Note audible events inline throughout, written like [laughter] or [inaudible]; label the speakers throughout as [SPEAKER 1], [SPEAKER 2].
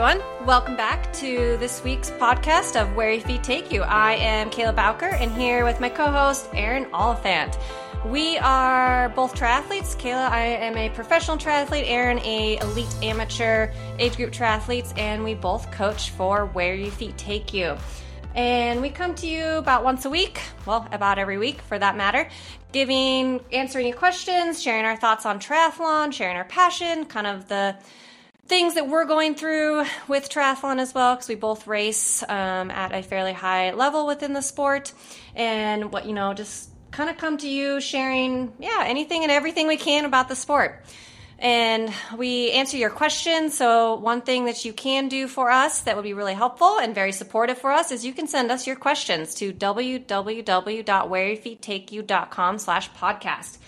[SPEAKER 1] everyone. Welcome back to this week's podcast of Where Your Feet Take You. I am Kayla Bowker and here with my co host, Erin Oliphant. We are both triathletes. Kayla, I am a professional triathlete, Erin, a elite amateur age group triathletes, and we both coach for Where Your Feet Take You. And we come to you about once a week, well, about every week for that matter, giving, answering your questions, sharing our thoughts on triathlon, sharing our passion, kind of the things that we're going through with triathlon as well because we both race um, at a fairly high level within the sport. And what you know just kind of come to you sharing yeah anything and everything we can about the sport. And we answer your questions so one thing that you can do for us that would be really helpful and very supportive for us is you can send us your questions to www.whereyourfeettakeyou.com slash podcast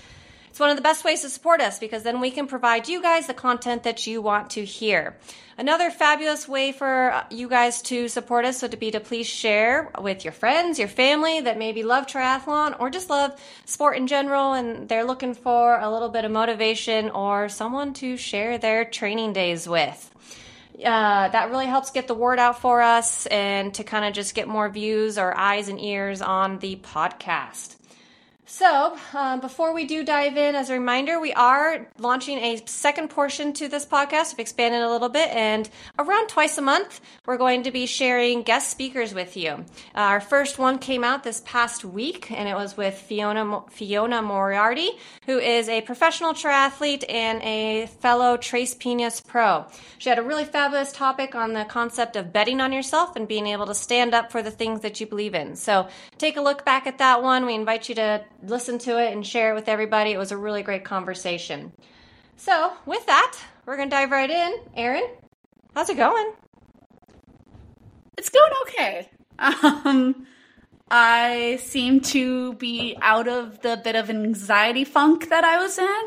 [SPEAKER 1] it's one of the best ways to support us because then we can provide you guys the content that you want to hear. Another fabulous way for you guys to support us would be to please share with your friends, your family that maybe love triathlon or just love sport in general and they're looking for a little bit of motivation or someone to share their training days with. Uh, that really helps get the word out for us and to kind of just get more views or eyes and ears on the podcast. So, um, before we do dive in, as a reminder, we are launching a second portion to this podcast. We've expanded a little bit, and around twice a month, we're going to be sharing guest speakers with you. Uh, our first one came out this past week, and it was with Fiona Fiona Moriarty, who is a professional triathlete and a fellow Tres Pinas pro. She had a really fabulous topic on the concept of betting on yourself and being able to stand up for the things that you believe in. So, take a look back at that one. We invite you to listen to it and share it with everybody. It was a really great conversation. So, with that, we're going to dive right in. Erin, how's it going?
[SPEAKER 2] It's going okay. [laughs] Um, I seem to be out of the bit of anxiety funk that I was in.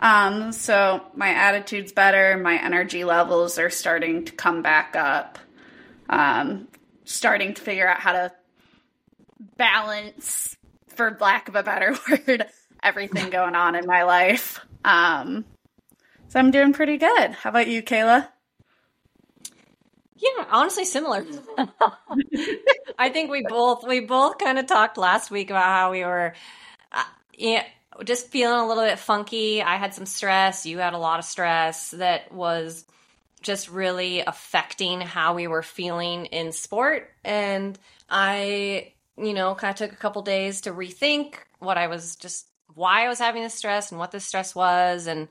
[SPEAKER 2] Um, so my attitude's better, my energy levels are starting to come back up. Um, starting to figure out how to balance for lack of a better [laughs] word, everything going on in my life. Um, so I'm doing pretty good. How about you, Kayla?
[SPEAKER 1] Yeah, honestly, similar. [laughs] I think we both we both kind of talked last week about how we were, uh, yeah, just feeling a little bit funky. I had some stress. You had a lot of stress that was just really affecting how we were feeling in sport, and I you know, kind of took a couple days to rethink what I was just why I was having this stress and what this stress was and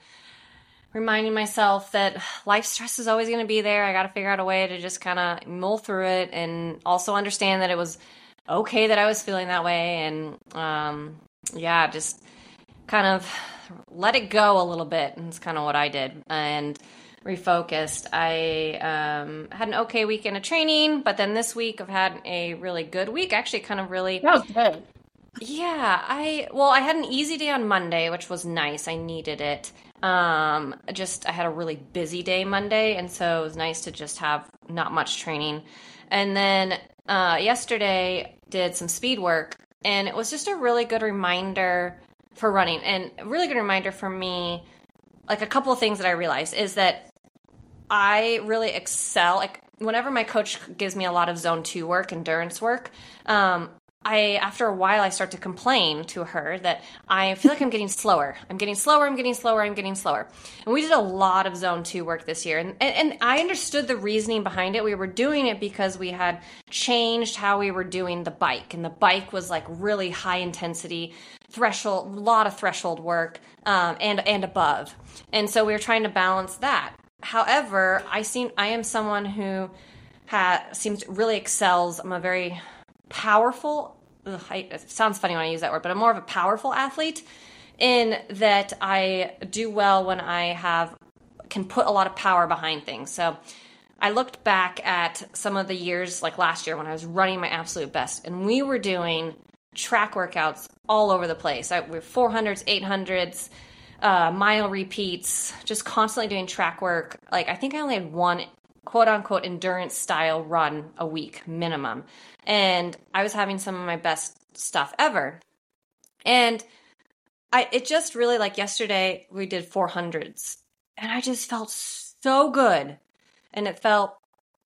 [SPEAKER 1] reminding myself that life stress is always going to be there. I got to figure out a way to just kind of mull through it and also understand that it was okay that I was feeling that way and um yeah, just kind of let it go a little bit. And it's kind of what I did. And refocused. I um, had an okay weekend of training, but then this week I've had a really good week. Actually, kind of really.
[SPEAKER 2] Oh, good.
[SPEAKER 1] Yeah, I well, I had an easy day on Monday, which was nice. I needed it. Um, just I had a really busy day Monday, and so it was nice to just have not much training. And then uh, yesterday did some speed work, and it was just a really good reminder for running, and a really good reminder for me. Like a couple of things that I realized is that I really excel. Like whenever my coach gives me a lot of zone two work, endurance work, um, I after a while I start to complain to her that I feel like I'm getting slower. I'm getting slower. I'm getting slower. I'm getting slower. And we did a lot of zone two work this year, and, and and I understood the reasoning behind it. We were doing it because we had changed how we were doing the bike, and the bike was like really high intensity threshold, a lot of threshold work, um, and and above. And so we were trying to balance that. However, I seem I am someone who ha, seems really excels. I'm a very powerful. Ugh, I, it sounds funny when I use that word, but I'm more of a powerful athlete in that I do well when I have can put a lot of power behind things. So I looked back at some of the years like last year when I was running my absolute best and we were doing track workouts all over the place. I, we were 400s, 800s, uh, mile repeats, just constantly doing track work. Like I think I only had one quote unquote endurance style run a week minimum. And I was having some of my best stuff ever. And I it just really like yesterday we did 400s and I just felt so good. And it felt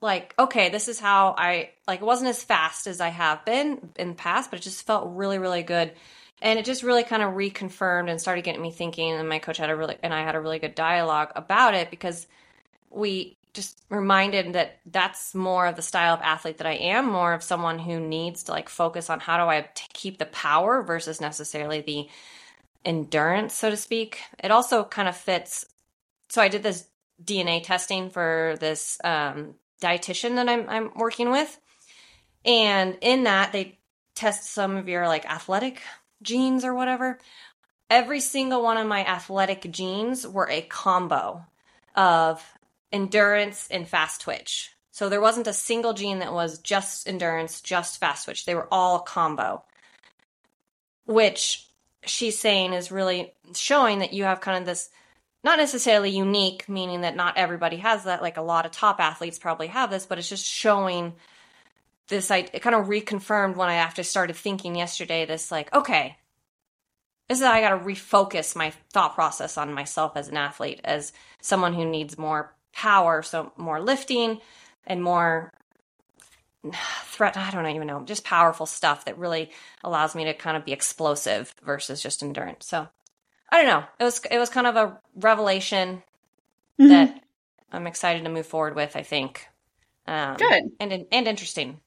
[SPEAKER 1] like, okay, this is how I like it wasn't as fast as I have been in the past, but it just felt really, really good. And it just really kind of reconfirmed and started getting me thinking. And my coach had a really and I had a really good dialogue about it because we just reminded that that's more of the style of athlete that I am, more of someone who needs to like focus on how do I keep the power versus necessarily the endurance, so to speak. It also kind of fits. So I did this DNA testing for this um, dietitian that I'm I'm working with, and in that they test some of your like athletic genes or whatever. Every single one of my athletic genes were a combo of endurance and fast twitch. So there wasn't a single gene that was just endurance, just fast twitch. They were all combo, which she's saying is really showing that you have kind of this not necessarily unique, meaning that not everybody has that. Like a lot of top athletes probably have this, but it's just showing this. I it kind of reconfirmed when I after started thinking yesterday. This like, okay, this is how I got to refocus my thought process on myself as an athlete, as someone who needs more power, so more lifting and more threat i don't even know just powerful stuff that really allows me to kind of be explosive versus just endurance so I don't know. It was it was kind of a revelation mm-hmm. that I'm excited to move forward with. I think.
[SPEAKER 2] Um, good
[SPEAKER 1] and and interesting.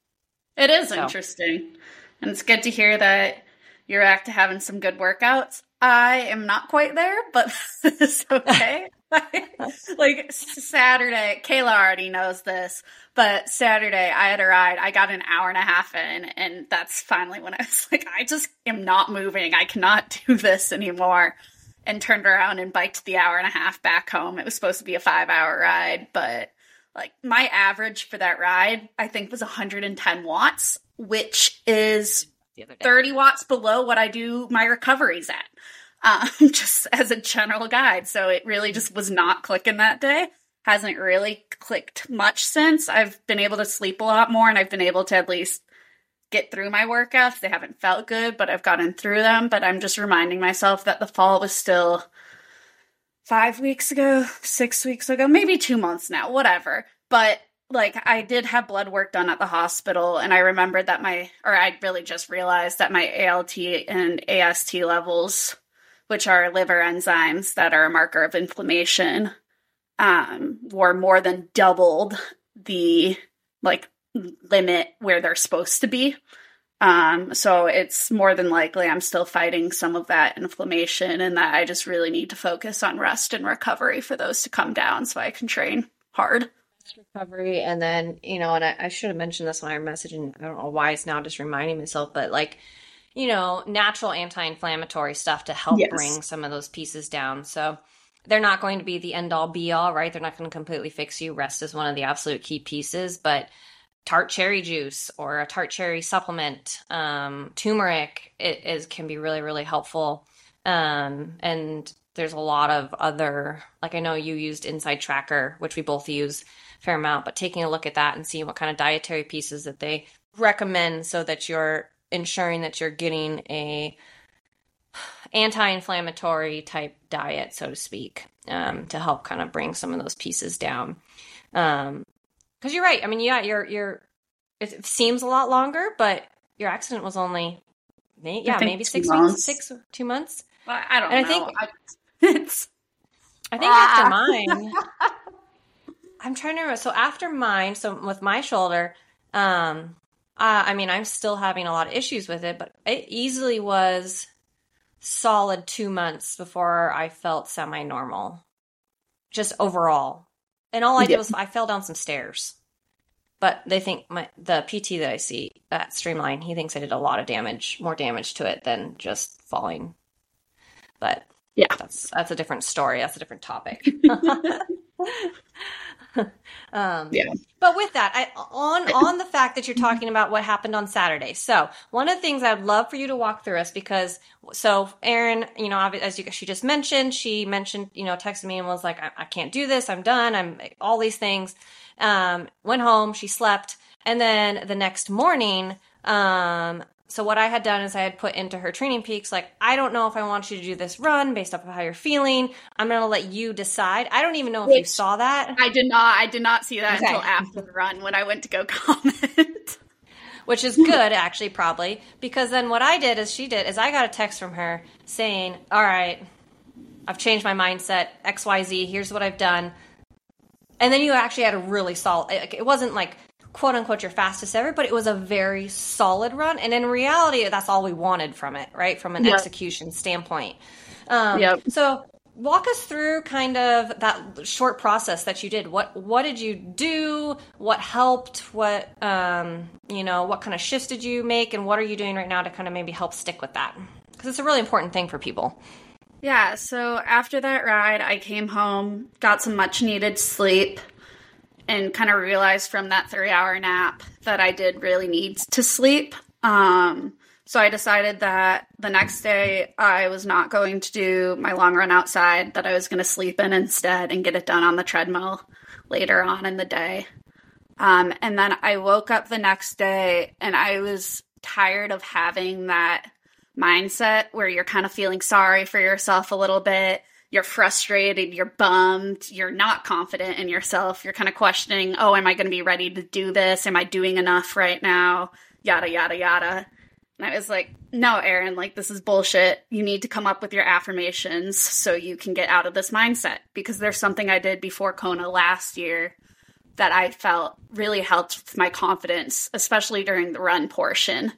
[SPEAKER 2] It is so. interesting, and it's good to hear that you're back to having some good workouts. I am not quite there, but [laughs] it's okay. [laughs] like Saturday, Kayla already knows this, but Saturday I had a ride. I got an hour and a half in, and that's finally when I was [laughs] like, I just am not moving. I cannot do this anymore and turned around and biked the hour and a half back home. It was supposed to be a five hour ride, but like my average for that ride, I think was 110 watts, which is 30 watts below what I do my recoveries at. Um, [laughs] just as a general guide. So it really just was not clicking that day. Hasn't really clicked much since. I've been able to sleep a lot more and I've been able to at least get through my workouts. They haven't felt good, but I've gotten through them. But I'm just reminding myself that the fall was still five weeks ago, six weeks ago, maybe two months now, whatever. But like I did have blood work done at the hospital and I remembered that my or I really just realized that my ALT and AST levels, which are liver enzymes that are a marker of inflammation, um, were more than doubled the like limit where they're supposed to be. Um, so it's more than likely I'm still fighting some of that inflammation and that I just really need to focus on rest and recovery for those to come down so I can train hard.
[SPEAKER 1] Recovery and then, you know, and I, I should have mentioned this when I messaging. I don't know why it's now just reminding myself, but like, you know, natural anti inflammatory stuff to help yes. bring some of those pieces down. So they're not going to be the end all be all, right? They're not going to completely fix you. Rest is one of the absolute key pieces, but tart cherry juice or a tart cherry supplement. Um, turmeric it is can be really really helpful. Um, and there's a lot of other like I know you used Inside Tracker, which we both use fair amount, but taking a look at that and seeing what kind of dietary pieces that they recommend so that you're ensuring that you're getting a anti-inflammatory type diet, so to speak, um, to help kind of bring some of those pieces down. Um, because you're right. I mean, yeah, you're you're. It seems a lot longer, but your accident was only, yeah, maybe six months. weeks, six two months.
[SPEAKER 2] Well, I don't and know. I think I, [laughs]
[SPEAKER 1] it's. I think ah. after mine, [laughs] I'm trying to remember. So after mine, so with my shoulder, um, uh, I mean, I'm still having a lot of issues with it, but it easily was solid two months before I felt semi normal, just overall. And all I did was I fell down some stairs. But they think my the PT that I see at Streamline, he thinks I did a lot of damage, more damage to it than just falling. But yeah, that's that's a different story. That's a different topic. [laughs] [laughs] [laughs] um, yeah. But with that, I, on on the fact that you're talking about what happened on Saturday. So one of the things I'd love for you to walk through us because so Erin, you know, as you, she just mentioned, she mentioned, you know, texted me and was like, I, I can't do this. I'm done. I'm all these things. Um, went home. She slept, and then the next morning, um, so what I had done is I had put into her training peaks like I don't know if I want you to do this run based off of how you're feeling. I'm gonna let you decide. I don't even know if Which, you saw that.
[SPEAKER 2] I did not. I did not see that okay. until after the run when I went to go [laughs] comment.
[SPEAKER 1] Which is good actually, probably because then what I did is she did is I got a text from her saying, "All right, I've changed my mindset. X Y Z. Here's what I've done." And then you actually had a really solid. It wasn't like quote unquote your fastest ever, but it was a very solid run. And in reality, that's all we wanted from it, right? From an yep. execution standpoint. Um, yep. So walk us through kind of that short process that you did. What what did you do? What helped? What um, you know? What kind of shifts did you make? And what are you doing right now to kind of maybe help stick with that? Because it's a really important thing for people.
[SPEAKER 2] Yeah. So after that ride, I came home, got some much needed sleep and kind of realized from that three hour nap that I did really need to sleep. Um, so I decided that the next day I was not going to do my long run outside, that I was going to sleep in instead and get it done on the treadmill later on in the day. Um, and then I woke up the next day and I was tired of having that mindset where you're kind of feeling sorry for yourself a little bit you're frustrated, you're bummed, you're not confident in yourself. You're kind of questioning, oh, am I going to be ready to do this? Am I doing enough right now? Yada, yada, yada. And I was like, no, Erin, like, this is bullshit. You need to come up with your affirmations so you can get out of this mindset. Because there's something I did before Kona last year that I felt really helped my confidence, especially during the run portion.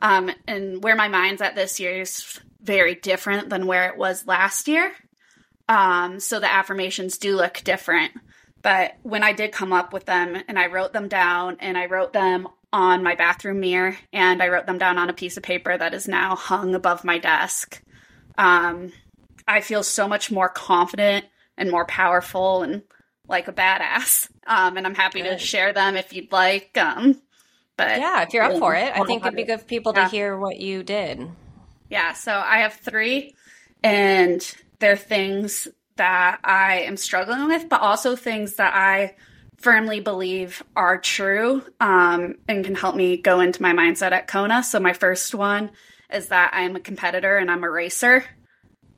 [SPEAKER 2] Um, and where my mind's at this year is very different than where it was last year. Um, so the affirmations do look different. But when I did come up with them and I wrote them down and I wrote them on my bathroom mirror and I wrote them down on a piece of paper that is now hung above my desk, um, I feel so much more confident and more powerful and like a badass. Um, and I'm happy good. to share them if you'd like. Um, but
[SPEAKER 1] yeah, if you're up for it, I think it'd be good for people yeah. to hear what you did.
[SPEAKER 2] Yeah, so I have three, and they're things that I am struggling with, but also things that I firmly believe are true um, and can help me go into my mindset at Kona. So, my first one is that I'm a competitor and I'm a racer,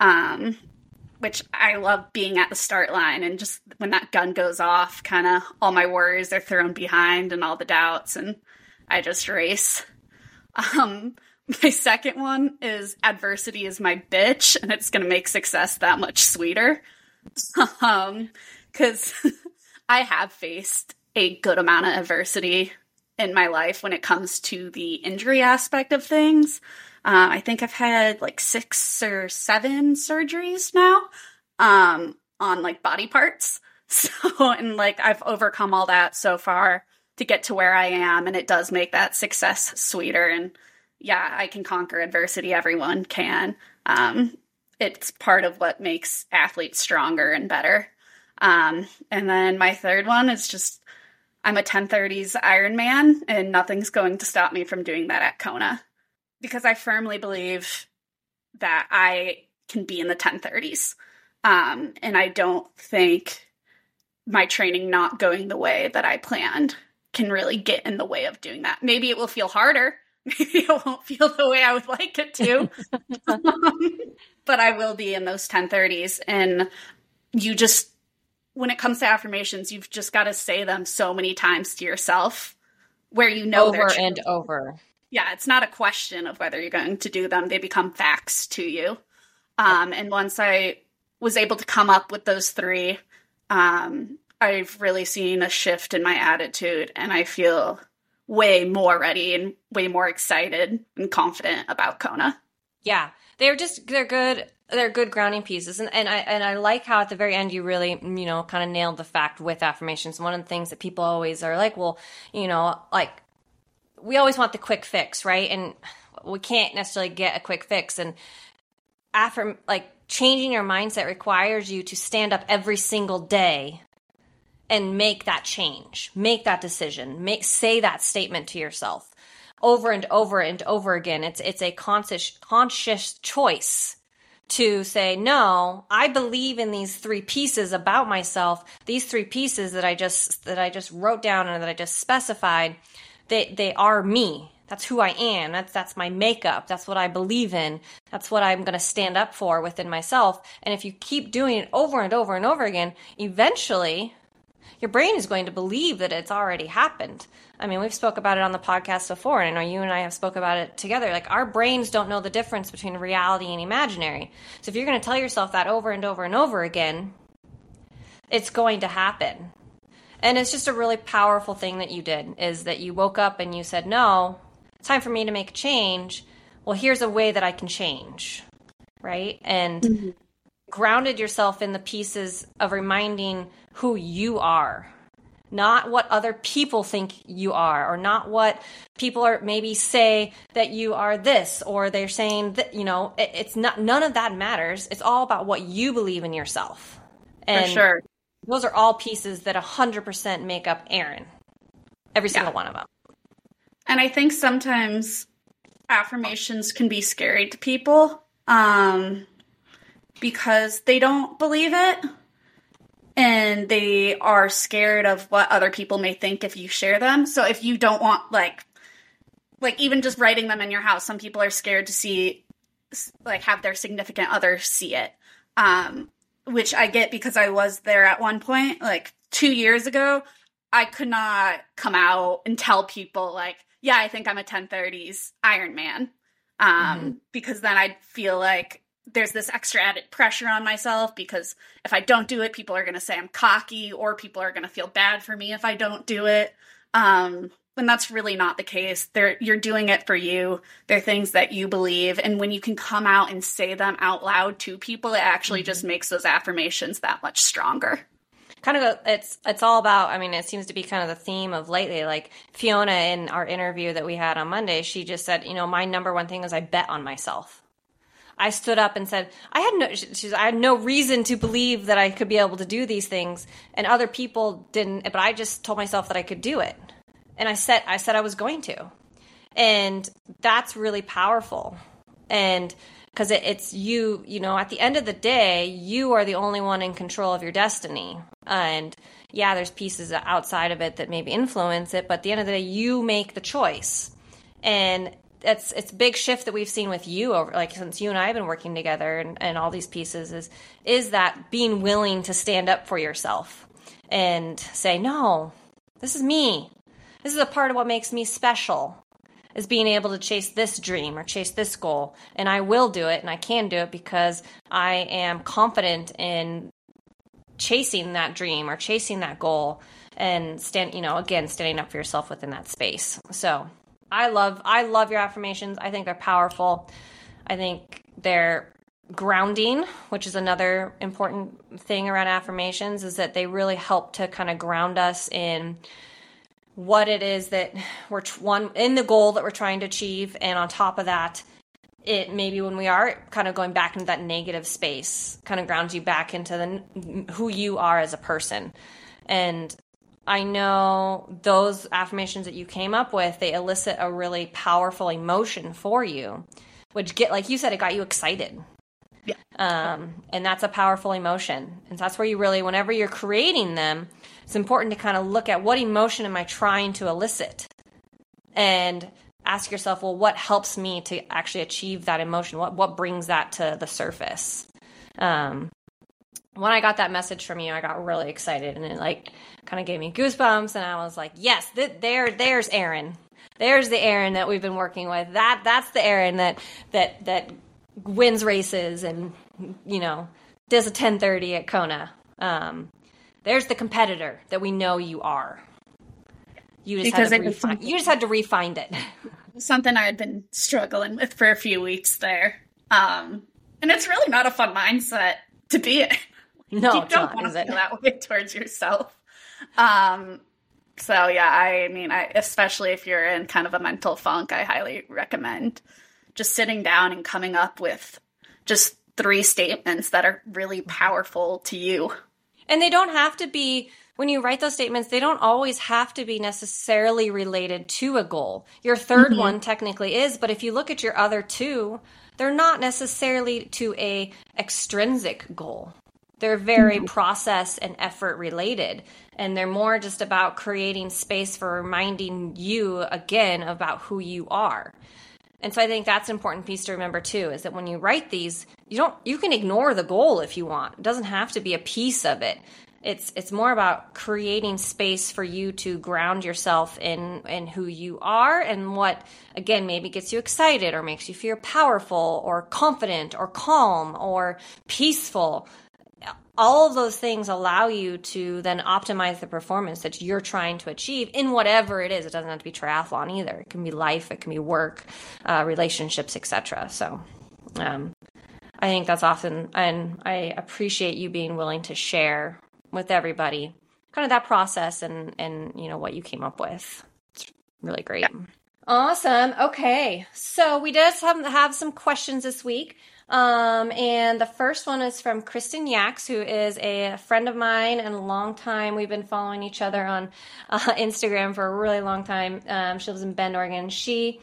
[SPEAKER 2] um, which I love being at the start line. And just when that gun goes off, kind of all my worries are thrown behind and all the doubts, and I just race. [laughs] Um, [laughs] My second one is adversity is my bitch, and it's going to make success that much sweeter. [laughs] um, because [laughs] I have faced a good amount of adversity in my life when it comes to the injury aspect of things. Uh, I think I've had like six or seven surgeries now um, on like body parts. So, and like I've overcome all that so far to get to where I am, and it does make that success sweeter. And yeah, I can conquer adversity. Everyone can. Um, it's part of what makes athletes stronger and better. Um, and then my third one is just I'm a 1030s Ironman, and nothing's going to stop me from doing that at Kona because I firmly believe that I can be in the 1030s. Um, and I don't think my training not going the way that I planned can really get in the way of doing that. Maybe it will feel harder maybe it won't feel the way I would like it to. um, [laughs] [laughs] but I will be in those 1030s. And you just, when it comes to affirmations, you've just got to say them so many times to yourself where you know
[SPEAKER 1] over and over.
[SPEAKER 2] Yeah, it's not a question of whether you're going to do them, they become facts to you. Um, and once I was able to come up with those three, um, I've really seen a shift in my attitude and I feel way more ready and way more excited and confident about Kona.
[SPEAKER 1] Yeah. They're just they're good they're good grounding pieces and, and I and I like how at the very end you really, you know, kind of nailed the fact with affirmations. One of the things that people always are like, well, you know, like we always want the quick fix, right? And we can't necessarily get a quick fix and affirm like changing your mindset requires you to stand up every single day and make that change, make that decision, make say that statement to yourself over and over and over again. It's it's a conscious conscious choice to say no i believe in these three pieces about myself these three pieces that i just that i just wrote down and that i just specified they they are me That's who I am. That's that's my makeup. That's what I believe in. That's what I'm going to stand up for within myself. And if you keep doing it over and over and over again, eventually your brain is going to believe that it's already happened. I mean, we've spoke about it on the podcast before, and I know you and I have spoke about it together. Like our brains don't know the difference between reality and imaginary. So if you're going to tell yourself that over and over and over again, it's going to happen. And it's just a really powerful thing that you did is that you woke up and you said, "No, it's time for me to make a change." Well, here's a way that I can change. Right? And mm-hmm. Grounded yourself in the pieces of reminding who you are not what other people think you are or not what people are maybe say that you are this or they're saying that you know it, it's not none of that matters. It's all about what you believe in yourself.
[SPEAKER 2] And For sure.
[SPEAKER 1] those are all pieces that 100% make up Erin, every single yeah. one of them.
[SPEAKER 2] And i think sometimes affirmations can be scary to people. Um because they don't believe it and they are scared of what other people may think if you share them. So if you don't want like like even just writing them in your house, some people are scared to see like have their significant other see it. Um which I get because I was there at one point like 2 years ago. I could not come out and tell people like, yeah, I think I'm a 1030s Ironman. Um, mm-hmm. because then I'd feel like there's this extra added pressure on myself because if I don't do it, people are going to say I'm cocky or people are going to feel bad for me if I don't do it. Um, and that's really not the case. They're, you're doing it for you. They're things that you believe. And when you can come out and say them out loud to people, it actually mm-hmm. just makes those affirmations that much stronger.
[SPEAKER 1] Kind of, a, it's it's all about. I mean, it seems to be kind of the theme of lately. Like Fiona in our interview that we had on Monday, she just said, you know, my number one thing is I bet on myself. I stood up and said, I had no, she's, I had no reason to believe that I could be able to do these things. And other people didn't, but I just told myself that I could do it. And I said, I said I was going to. And that's really powerful. And because it, it's you, you know, at the end of the day, you are the only one in control of your destiny. And yeah, there's pieces outside of it that maybe influence it, but at the end of the day, you make the choice. And it's it's big shift that we've seen with you over like since you and I have been working together and, and all these pieces is is that being willing to stand up for yourself and say no this is me. This is a part of what makes me special is being able to chase this dream or chase this goal. And I will do it and I can do it because I am confident in chasing that dream or chasing that goal and stand you know again standing up for yourself within that space. So I love I love your affirmations. I think they're powerful. I think they're grounding, which is another important thing around affirmations is that they really help to kind of ground us in what it is that we're one in the goal that we're trying to achieve and on top of that it maybe when we are kind of going back into that negative space kind of grounds you back into the who you are as a person and I know those affirmations that you came up with, they elicit a really powerful emotion for you, which get like you said, it got you excited. Yeah. Um, and that's a powerful emotion. And that's where you really, whenever you're creating them, it's important to kind of look at what emotion am I trying to elicit? And ask yourself, well, what helps me to actually achieve that emotion? What what brings that to the surface? Um, when I got that message from you, I got really excited and it like kind of gave me goosebumps. And I was like, yes, th- there, there's Erin. There's the Erin that we've been working with. That that's the Erin that that that wins races and you know does a 10:30 at Kona. Um, there's the competitor that we know you are. You just because had to refine, you just had to refine it. [laughs]
[SPEAKER 2] Something I had been struggling with for a few weeks there. Um, and it's really not a fun mindset to be in. [laughs]
[SPEAKER 1] No,
[SPEAKER 2] you don't want to feel that way [laughs] towards yourself. Um, so yeah, I mean, I especially if you're in kind of a mental funk, I highly recommend just sitting down and coming up with just three statements that are really powerful to you.
[SPEAKER 1] And they don't have to be when you write those statements, they don't always have to be necessarily related to a goal. Your 3rd mm-hmm. one technically is, but if you look at your other two, they're not necessarily to a extrinsic goal They're very mm-hmm. process and effort related. And they're more just about creating space for reminding you again about who you are. And so I think that's an important piece to remember too is that when you write these, you don't you can ignore the goal if you want. It doesn't have to be a piece of it. It's it's more about creating space for you to ground yourself in in who you are and what again maybe gets you excited or makes you feel powerful or confident or calm or peaceful all of those things allow you to then optimize the performance that you're trying to achieve in whatever it is. It doesn't have to be triathlon either. It can be life, it can be work, uh, relationships, etc. So, um, I think that's often, and I appreciate you being willing to share with everybody kind of that process and and you know what you came up with. It's really great. Yeah. Awesome. Okay, so we just have have some questions this week. Um, and the first one is from Kristen Yax, who is a friend of mine and a long time. We've been following each other on [laughs] uh, Instagram for a really long time. Um, she lives in Bend, Oregon. She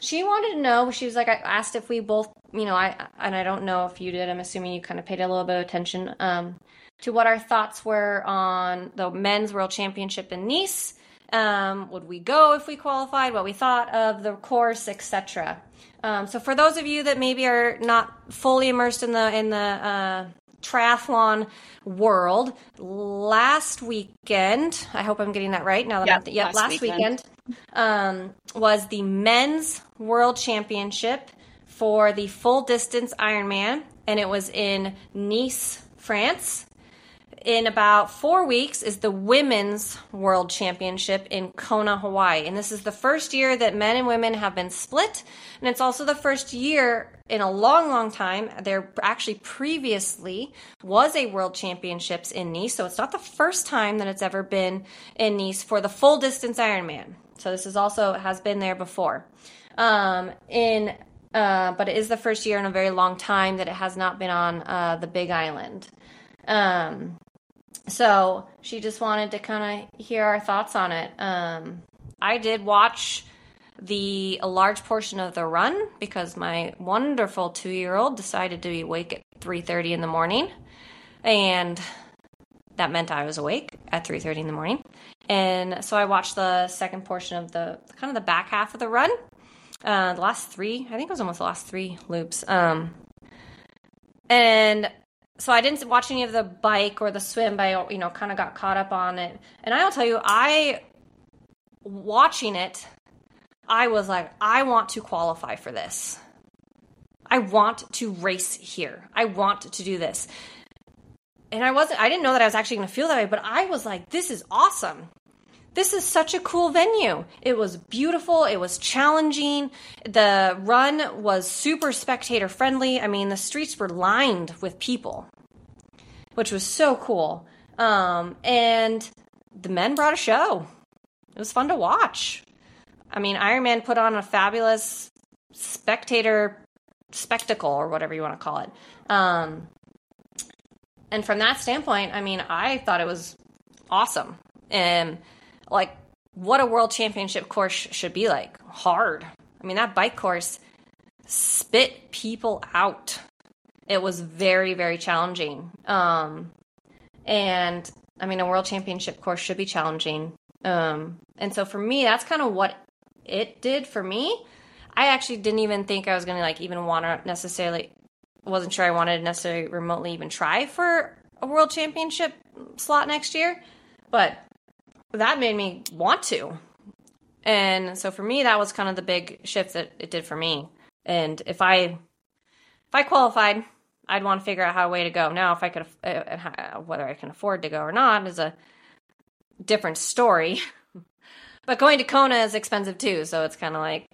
[SPEAKER 1] she wanted to know. She was like, I asked if we both, you know, I and I don't know if you did. I'm assuming you kind of paid a little bit of attention um, to what our thoughts were on the men's world championship in Nice. Um, would we go if we qualified? What we thought of the course, etc. Um, so for those of you that maybe are not fully immersed in the in the uh, triathlon world, last weekend, I hope I'm getting that right. Now that yep, I'm th- last, last weekend, weekend um, was the men's world championship for the full distance Ironman, and it was in Nice, France in about four weeks is the Women's World Championship in Kona, Hawaii. And this is the first year that men and women have been split. And it's also the first year in a long, long time. There actually previously was a World Championships in Nice. So it's not the first time that it's ever been in Nice for the full distance Ironman. So this is also has been there before. Um, in uh, but it is the first year in a very long time that it has not been on uh, the Big Island. Um, so she just wanted to kind of hear our thoughts on it. Um, I did watch the a large portion of the run because my wonderful two year old decided to be awake at three thirty in the morning, and that meant I was awake at three thirty in the morning. And so I watched the second portion of the kind of the back half of the run, uh, the last three. I think it was almost the last three loops. Um, and so I didn't watch any of the bike or the swim, but I, you know, kind of got caught up on it. And I'll tell you, I watching it, I was like, I want to qualify for this. I want to race here. I want to do this. And I wasn't I didn't know that I was actually going to feel that way, but I was like, this is awesome. This is such a cool venue. It was beautiful. It was challenging. The run was super spectator friendly. I mean, the streets were lined with people, which was so cool. Um, and the men brought a show. It was fun to watch. I mean, Ironman put on a fabulous spectator spectacle or whatever you want to call it. Um, and from that standpoint, I mean, I thought it was awesome. And like what a world championship course should be like hard. I mean, that bike course spit people out. It was very, very challenging. Um, and I mean, a world championship course should be challenging. Um, and so for me, that's kind of what it did for me. I actually didn't even think I was going to like even want to necessarily, wasn't sure I wanted to necessarily remotely even try for a world championship slot next year. But that made me want to. And so for me, that was kind of the big shift that it did for me. And if I if I qualified, I'd want to figure out how a way to go. Now, if I could, uh, whether I can afford to go or not, is a different story. [laughs] but going to Kona is expensive too, so it's kind of like,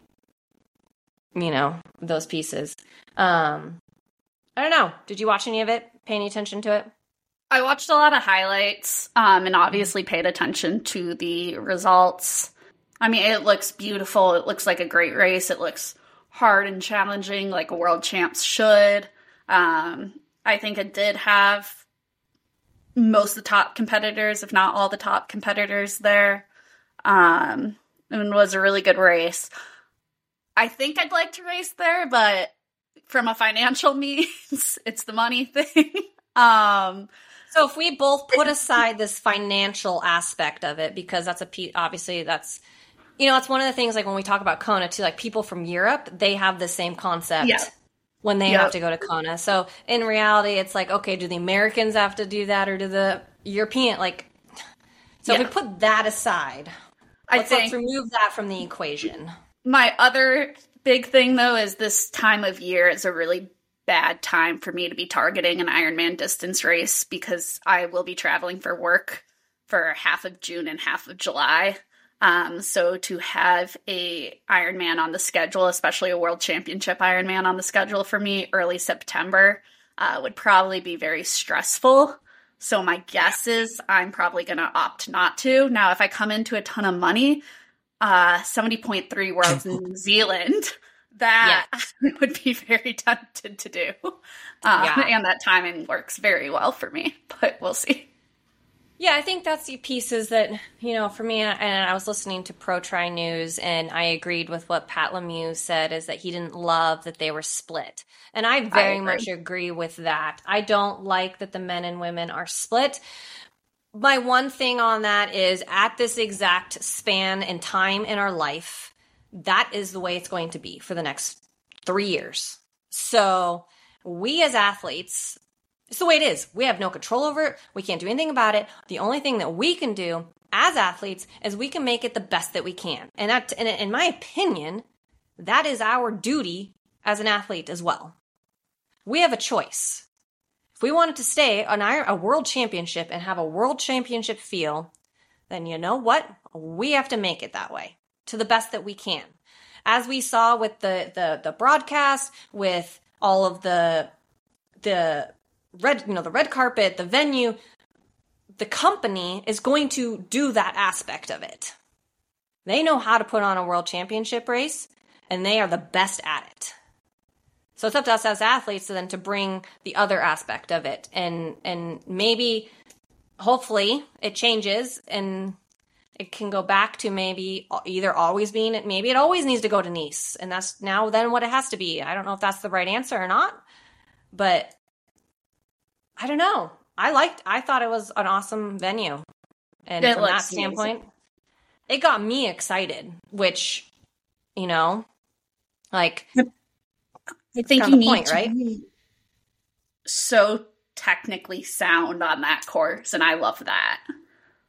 [SPEAKER 1] you know, those pieces. Um, I don't know. Did you watch any of it? Pay any attention to it?
[SPEAKER 2] I watched a lot of highlights um, and obviously paid attention to the results. I mean, it looks beautiful. It looks like a great race. It looks hard and challenging, like a world champs should. Um, I think it did have most of the top competitors, if not all the top competitors there, um, and was a really good race. I think I'd like to race there, but from a financial [laughs] means, it's the money thing. [laughs] Um,
[SPEAKER 1] so if we both put aside this financial aspect of it, because that's a piece, obviously that's, you know, it's one of the things like when we talk about Kona too, like people from Europe, they have the same concept.
[SPEAKER 2] Yeah.
[SPEAKER 1] When they
[SPEAKER 2] Yep.
[SPEAKER 1] have to go to Kona. So in reality, it's like, okay, do the Americans have to do that or do the European, like, so if we put that aside,
[SPEAKER 2] I
[SPEAKER 1] let's, let's remove that from the equation.
[SPEAKER 2] my other big thing though is this time of year is a really bad time for me to be targeting an Ironman distance race because I will be traveling for work for half of June and half of July. Um, so to have a Ironman on the schedule, especially a World Championship Ironman on the schedule for me early September, uh, would probably be very stressful. So my guess is I'm probably going to opt not to. Now, if I come into a ton of money, uh, 70.3 Worlds in [laughs] New Zealand, that [laughs] I would be very tempted to do. Uh,
[SPEAKER 1] Yeah.
[SPEAKER 2] And that timing works very well for me, [laughs] but we'll see.
[SPEAKER 1] Yeah, I think that's the pieces that, you know, for me, and I was listening to Pro Tri News, and I agreed with what Pat Lemieux said is that he didn't love that they were split. And I very
[SPEAKER 2] agree.
[SPEAKER 1] much agree with that. I don't like that the men and women are split. My one thing on that is at this exact span and time in our life, that is the way it's going to be for the next three years. So we as athletes, it's the way it is. We have no control over it. We can't do anything about it. The only thing that we can do as athletes is we can make it the best that we can. And that, in my opinion, that is our duty as an athlete as well. We have a choice. If we wanted to stay on a world championship and have a world championship feel, then you know what? We have to make it that way to the best that we can. As we saw with the the, the broadcast, with all of the the red you know the red carpet the venue the company is going to do that aspect of it they know how to put on a world championship race and they are the best at it so it's up to us as athletes then to bring the other aspect of it and and maybe hopefully it changes and it can go back to maybe either always being it maybe it always needs to go to nice and that's now then what it has to be i don't know if that's the right answer or not but I don't know. I liked. I thought it was an awesome venue, and
[SPEAKER 2] It
[SPEAKER 1] from that standpoint, it got me excited. Which, you know, like
[SPEAKER 2] I think you need
[SPEAKER 1] point,
[SPEAKER 2] to
[SPEAKER 1] right?
[SPEAKER 2] so technically sound on that course, and I love that.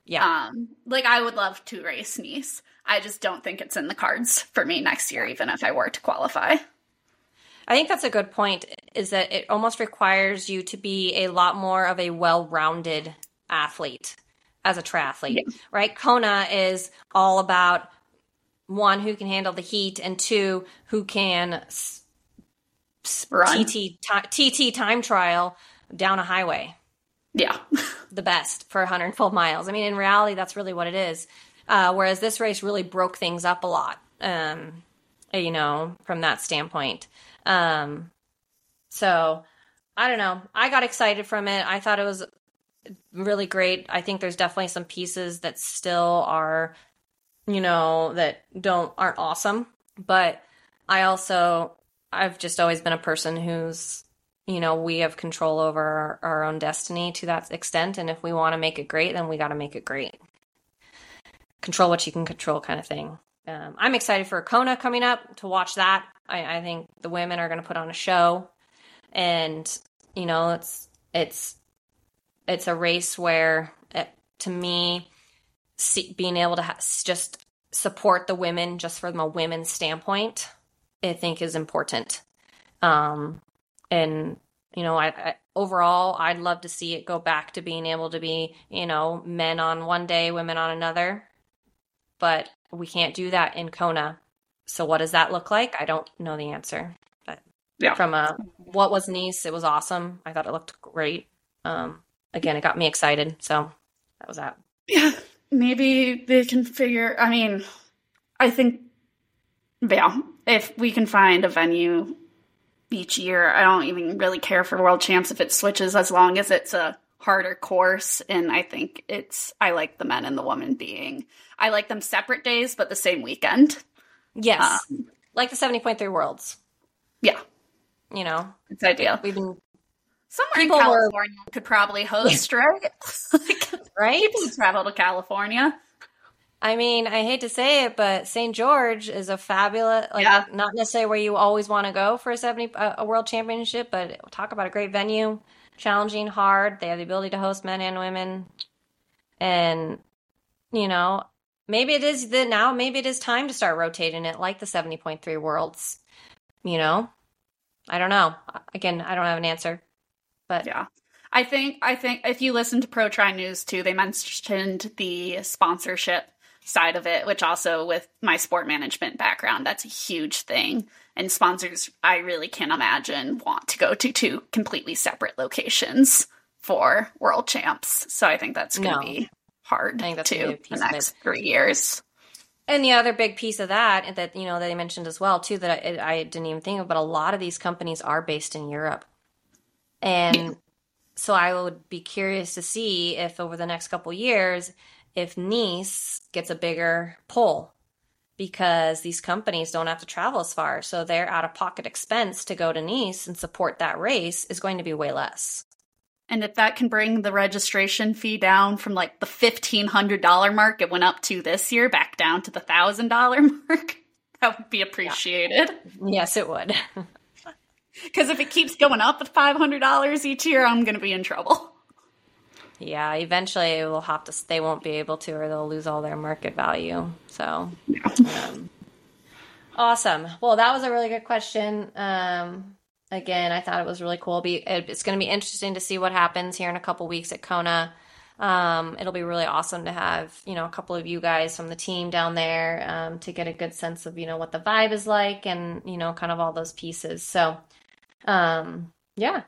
[SPEAKER 1] Yeah,
[SPEAKER 2] Um, like I would love to race Nice. I just don't think it's in the cards for me next year, even if I were to qualify.
[SPEAKER 1] I think that's a good point. Is that it almost requires you to be a lot more of a well-rounded athlete as a triathlete, right? Kona is all about one who can handle the heat, and two who can s- TT ti- TT time trial down a highway.
[SPEAKER 2] Yeah. [laughs]
[SPEAKER 1] the best for 112 miles. I mean, in reality, that's really what it is. Uh, whereas this race really broke things up a lot, um, you know, from that standpoint. Um, so I don't know. I got excited from it. I thought it was really great. I think there's definitely some pieces that still are, you know, that don't aren't awesome. But I also I've just always been a person who's you know we have control over our, our own destiny to that extent. And if we want to make it great then we got to make it great. Control what you can control kind of thing. Um, i'm excited for kona coming up to watch that. I, I think the women are going to put on a show. And you know it's it's it's a race where it, to me see, being able to ha- just support the women just from a women's standpoint i think is important. Um and you know I, I overall i'd love to see it go back to being able to be you know men on one day women on another. But we can't do that in kona. So what does that look like? I don't know the answer. But
[SPEAKER 2] Yeah.
[SPEAKER 1] from a what was nice it was awesome. I thought it looked great. Um again it got me excited. So that was that.
[SPEAKER 2] Yeah. Maybe they can figure I mean, I think yeah, if we can find a venue each year, I don't even really care for world champs if it switches as long as it's a harder course and I think it's I like the men and the women being I like them separate days but the same weekend.
[SPEAKER 1] yes um, like the 70.3 worlds
[SPEAKER 2] Yeah,
[SPEAKER 1] you know
[SPEAKER 2] it's ideal.
[SPEAKER 1] we've been
[SPEAKER 2] Somewhere
[SPEAKER 1] People
[SPEAKER 2] in
[SPEAKER 1] were-
[SPEAKER 2] California could probably host, [laughs] right? like, [laughs]
[SPEAKER 1] right?
[SPEAKER 2] people travel to California.
[SPEAKER 1] I mean, I hate to say it, but St. George is a fabulous, like,
[SPEAKER 2] Yeah.
[SPEAKER 1] not necessarily where you always want to go for a 70, a a world championship, but talk about a great venue, challenging, hard. They have the ability to host men and women. And, you know, maybe it is the now, maybe it is time to start rotating it like the 70.3 worlds, you know? I don't know. Again, I don't have an answer, but
[SPEAKER 2] Yeah. I think I think if you listen to Pro Tri News too, they mentioned the sponsorship side of it, which also with my sport management background, that's a huge thing. And sponsors I really can't imagine want to go to two completely separate locations for world champs. So I think that's gonna
[SPEAKER 1] No.
[SPEAKER 2] be hard
[SPEAKER 1] I think that's
[SPEAKER 2] too the next three years.
[SPEAKER 1] And the other big piece of that, that you know, that they mentioned as well too, that I, I didn't even think of, but a lot of these companies are based in Europe, and so I would be curious to see if over the next couple years, if Nice gets a bigger pull, because these companies don't have to travel as far, so their out of pocket expense to go to Nice and support that race is going to be way less.
[SPEAKER 2] And if that can bring the registration fee down from like the fifteen hundred dollar mark it went up to this year back down to the thousand dollar [laughs] mark, that would be appreciated.
[SPEAKER 1] Yes, it would. [laughs] [laughs]
[SPEAKER 2] Because if it keeps going up at five hundred dollars each year, I'm going to be in trouble.
[SPEAKER 1] Yeah, eventually we'll have to. They won't be able to, or they'll lose all their market value. So, um, awesome. Well, that was a really good question. Um, again, I thought it was really cool. Be it's going to be interesting to see what happens here in a couple weeks at Kona. Um, it'll be really awesome to have you know a couple of you guys from the team down there um, to get a good sense of you know what the vibe is like and you know kind of all those pieces. So, um, yeah.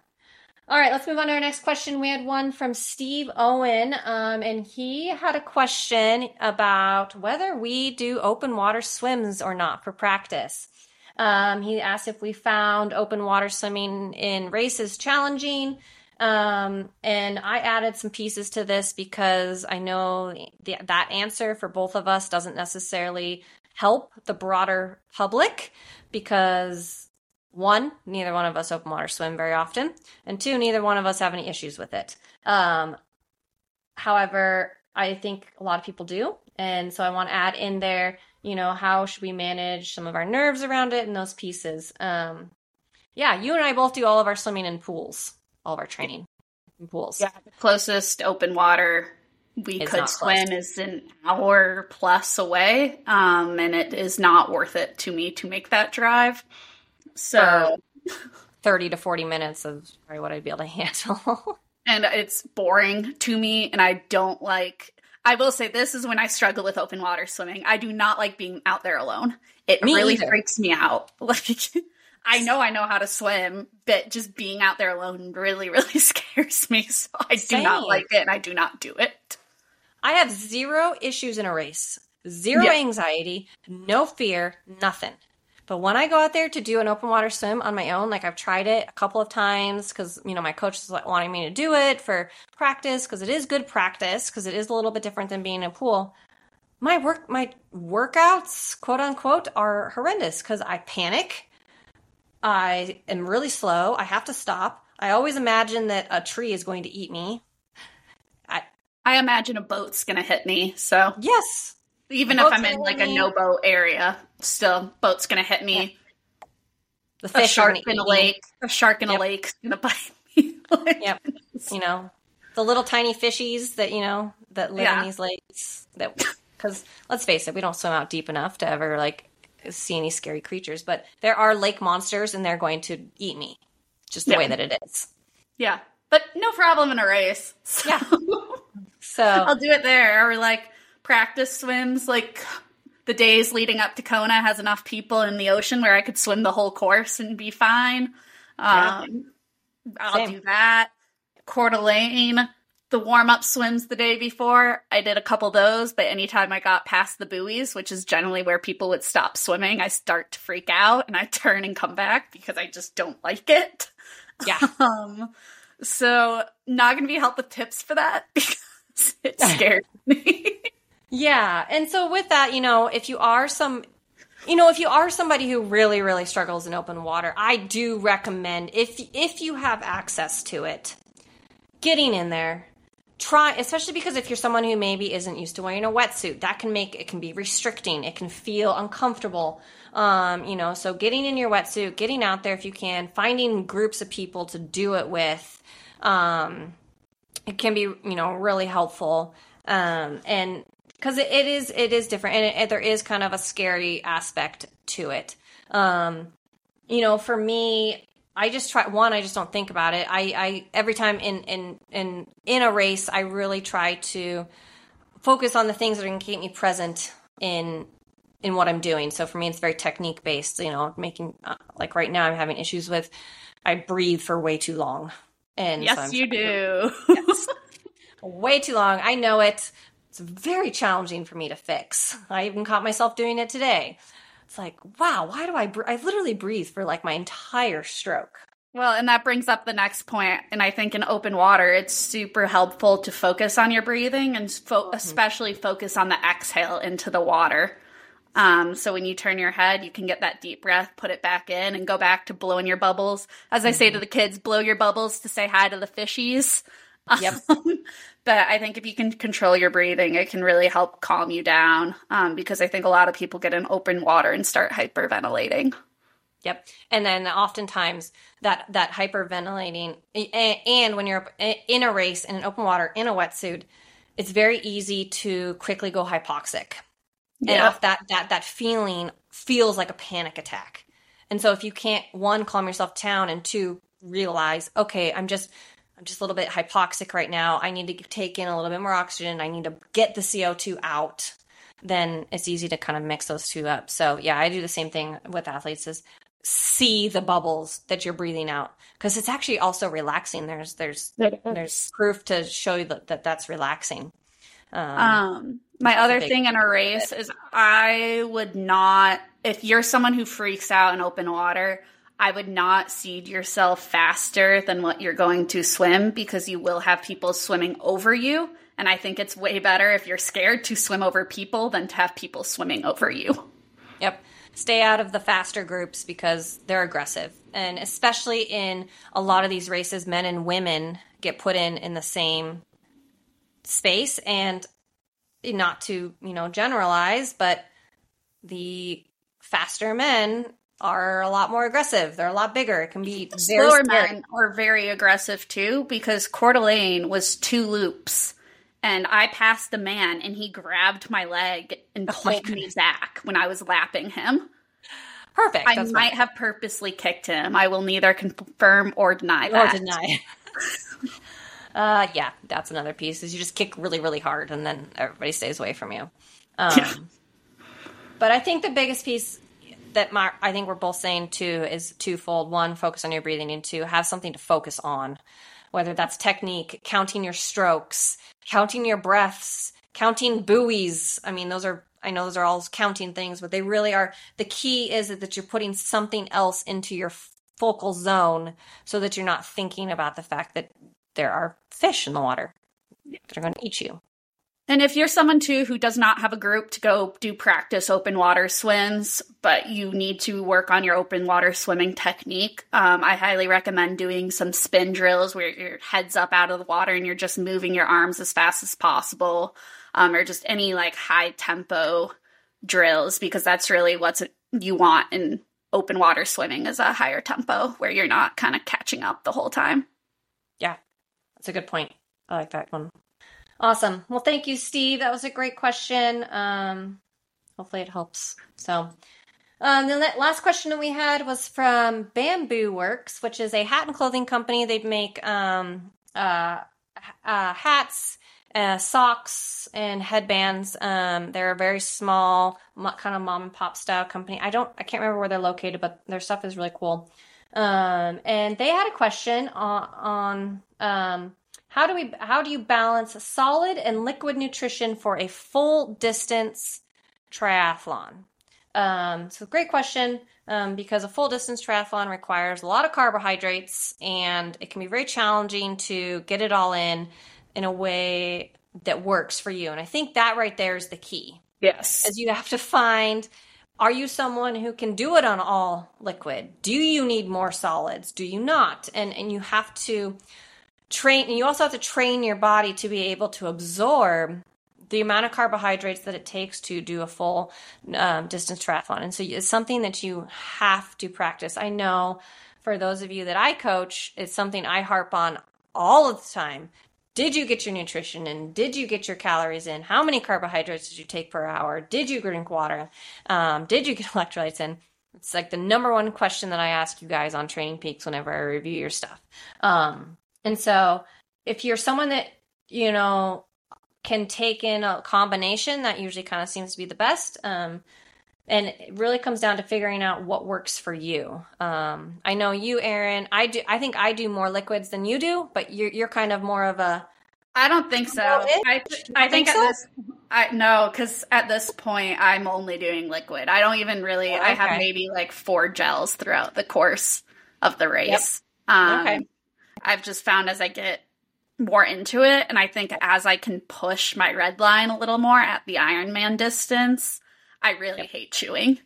[SPEAKER 1] All right, let's move on to our next question. We had one from Steve Owen, um, and he had a question about whether we do open water swims or not for practice. Um, he asked if we found open water swimming in races challenging. Um, and I added some pieces to this because I know the, that answer for both of us doesn't necessarily help the broader public because one, neither one of us open water swim very often, and two, neither one of us have any issues with it. Um, however, I think a lot of people do, and so I want to add in there, you know, how should we manage some of our nerves around it and those pieces. Um, yeah, you and I both do all of our swimming in pools, all of our training in pools.
[SPEAKER 2] Yeah, the closest open water we
[SPEAKER 1] It's
[SPEAKER 2] could swim
[SPEAKER 1] close.
[SPEAKER 2] is an hour plus away, um, and it is not worth it to me to make that drive. So,
[SPEAKER 1] 30 to 40 minutes is probably what I'd be able to [laughs] handle.
[SPEAKER 2] and it's boring to me, and I don't like. I will say this is when I struggle with open water swimming. I do not like being out there alone. It
[SPEAKER 1] Me
[SPEAKER 2] really
[SPEAKER 1] either.
[SPEAKER 2] freaks me out. [laughs] Like I know I know how to swim, but just being out there alone really, [laughs] really scares me. So I do
[SPEAKER 1] Same.
[SPEAKER 2] not like it and I do not do it.
[SPEAKER 1] I have zero issues in a race, zero
[SPEAKER 2] Yeah.
[SPEAKER 1] anxiety, no fear, nothing. But when I go out there to do an open water swim on my own, like I've tried it a couple of times because you know my coach is like wanting me to do it for practice because it is good practice because it is a little bit different than being in a pool. My work, my workouts, quote unquote, are horrendous because I panic. I am really slow. I have to stop. I always imagine that a tree is going to eat me.
[SPEAKER 2] I imagine a boat's gonna hit me. So
[SPEAKER 1] Yes,
[SPEAKER 2] even if I'm in like
[SPEAKER 1] hit
[SPEAKER 2] a no boat area, still boat's gonna hit me.
[SPEAKER 1] the fish are
[SPEAKER 2] shark in a lake, a shark in
[SPEAKER 1] Yep.
[SPEAKER 2] a lake's gonna [laughs] bite me. Like,
[SPEAKER 1] Yep. you know the little tiny fishies that you know that live
[SPEAKER 2] Yeah.
[SPEAKER 1] in these lakes that because let's face it we don't swim out deep enough to ever like see any scary creatures but there are lake monsters and they're going to eat me just the
[SPEAKER 2] Yeah.
[SPEAKER 1] way that it is
[SPEAKER 2] Yeah, but no problem in a race. [laughs] So
[SPEAKER 1] Yeah. so
[SPEAKER 2] I'll do it there. Or like practice swims, like the days leading up to Kona has enough people in the ocean where I could swim the whole course and be fine.
[SPEAKER 1] Yeah.
[SPEAKER 2] Um, I'll do that. Coeur d'Alene, the warm up swims the day before. I did a couple of those, but anytime I got past the buoys, which is generally where people would stop swimming, I start to freak out and I [laughs] turn and come back because I just don't like it.
[SPEAKER 1] yeah [laughs]
[SPEAKER 2] Um, so not gonna be help with tips for that [laughs] because it scared me.
[SPEAKER 1] Yeah and so with that you know if you are some you know, if you are somebody who really, really struggles in open water, I do recommend if if you have access to it, getting in there. Try, especially because if you're someone who maybe isn't used to wearing a wetsuit, that can make it can be restricting. It can feel uncomfortable. Um, you know, so getting in your wetsuit, getting out there if you can, finding groups of people to do it with, um, it can be you know really helpful. Um, and because it, it is it is different and it, it, there is kind of a scary aspect to it. Um you know for me i just try one i just don't think about it. I i every time in in in in a race i really try to focus on the things that are going to keep me present in in what i'm doing. So for me it's very technique based you know making uh, like right now i'm having issues with i breathe for way too long. And
[SPEAKER 2] yes
[SPEAKER 1] so
[SPEAKER 2] you do
[SPEAKER 1] to, [laughs] yes, way too long. I know it it's very challenging for me to fix. I even caught myself doing it today. It's like, wow, why do I? Br- I literally breathe for like my entire stroke.
[SPEAKER 2] Well, and that brings up the next point. And I think in open water, it's super helpful to focus on your breathing and fo- mm-hmm. especially focus on the exhale into the water. Um, so when you turn your head, you can get that deep breath, put it back in, and go back to blowing your bubbles. As I mm-hmm. say to the kids, blow your bubbles to say hi to the fishies. Yep. [laughs] but I think if you can control your breathing, it can really help calm you down. Um, because I think a lot of people get in open water and start hyperventilating.
[SPEAKER 1] Yep. And then oftentimes that that hyperventilating and when you're in a race in an open water in a wetsuit, it's very easy to quickly go hypoxic. Yeah. And that that that feeling feels like a panic attack. And so if you can't one calm yourself down and two realize, okay, I'm just I'm just a little bit hypoxic right now. I need to take in a little bit more oxygen. I need to get the CO2 out. Then it's easy to kind of mix those two up. So yeah, I do the same thing with athletes is see the bubbles that you're breathing out because it's actually also relaxing. There's there's there's proof to show you that, that that's relaxing.
[SPEAKER 2] Um, um my other thing in a race is I would not if you're someone who freaks out in open water, I would not seed yourself faster than what you're going to swim because you will have people swimming over you. And I think it's way better if you're scared to swim over people than to have people swimming over you.
[SPEAKER 1] Yep. Stay out of the faster groups because they're aggressive. And especially in a lot of these races, men and women get put in in the same space. And not to, you know, generalize, but the faster men are a lot more aggressive. They're a lot bigger. It can be
[SPEAKER 2] slower men are very aggressive too because Coeur d'Alene was two loops. And I passed the man and he grabbed my leg and oh pulled me back when I was lapping him.
[SPEAKER 1] Perfect.
[SPEAKER 2] I That's might have purposely kicked him. I will neither confirm or deny that.
[SPEAKER 1] Or deny. [laughs] uh, yeah, that's another piece. Is you just kick really, really hard, and then everybody stays away from you. Um, yeah. But I think the biggest piece that my, I think we're both saying too is twofold. One, focus on your breathing, and two, have something to focus on, whether that's technique, counting your strokes, counting your breaths, counting buoys. I mean, those are I know those are all counting things, but they really are. The key is that, that you're putting something else into your focal zone so that you're not thinking about the fact that there are fish in the water that are going to eat you.
[SPEAKER 2] And if you're someone too who does not have a group to go do practice open water swims, but you need to work on your open water swimming technique, um, I highly recommend doing some spin drills where your head's up out of the water and you're just moving your arms as fast as possible, um, or just any like high tempo drills because that's really what you want in open water swimming is a higher tempo where you're not kind of catching up the whole time.
[SPEAKER 1] Yeah, that's a good point. I like that one. Awesome. Well, thank you, Steve. That was a great question. Um, hopefully, it helps. So, um, the last question that we had was from Bamboo Works, which is a hat and clothing company. They make um, uh, uh, hats, uh, socks, and headbands. Um, they're a very small, kind of mom and pop style company. I don't, I can't remember where they're located, but their stuff is really cool. Um, and they had a question on, on um, how do we how do you balance solid and liquid nutrition for a full distance triathlon? Um, so great question um, because a full distance triathlon requires a lot of carbohydrates and it can be very challenging to get it all in in a way that works for you. And I think that right there is the key.
[SPEAKER 2] Yes,
[SPEAKER 1] as you have to find are you someone who can do it on all liquid? Do you need more solids? Do you not? And and you have to train and you also have to train your body to be able to absorb the amount of carbohydrates that it takes to do a full um, distance triathlon. And so it's something that you have to practice. I know for those of you that I coach, it's something I harp on all of the time. Did you get your nutrition in? Did you get your calories in? How many carbohydrates did you take per hour? Did you drink water? Um, did you get [laughs] electrolytes in? It's like the number one question that I ask you guys on Training Peaks whenever I review your stuff. Um, and so if you're someone that, you know, can take in a combination that usually kind of seems to be the best um, and it really comes down to figuring out what works for you um, i know you Erin i do i think i do more liquids than you do but you're, you're kind of more of a
[SPEAKER 2] I don't think so. I, I think, think so? at this, I no, because at this point I'm only doing liquid. I don't even really. okay. I have maybe like four gels throughout the course of the race. Yep. Um, okay. I've just found as I get more into it. And I think as I can push my red line a little more at the Ironman distance, I really yep. hate chewing.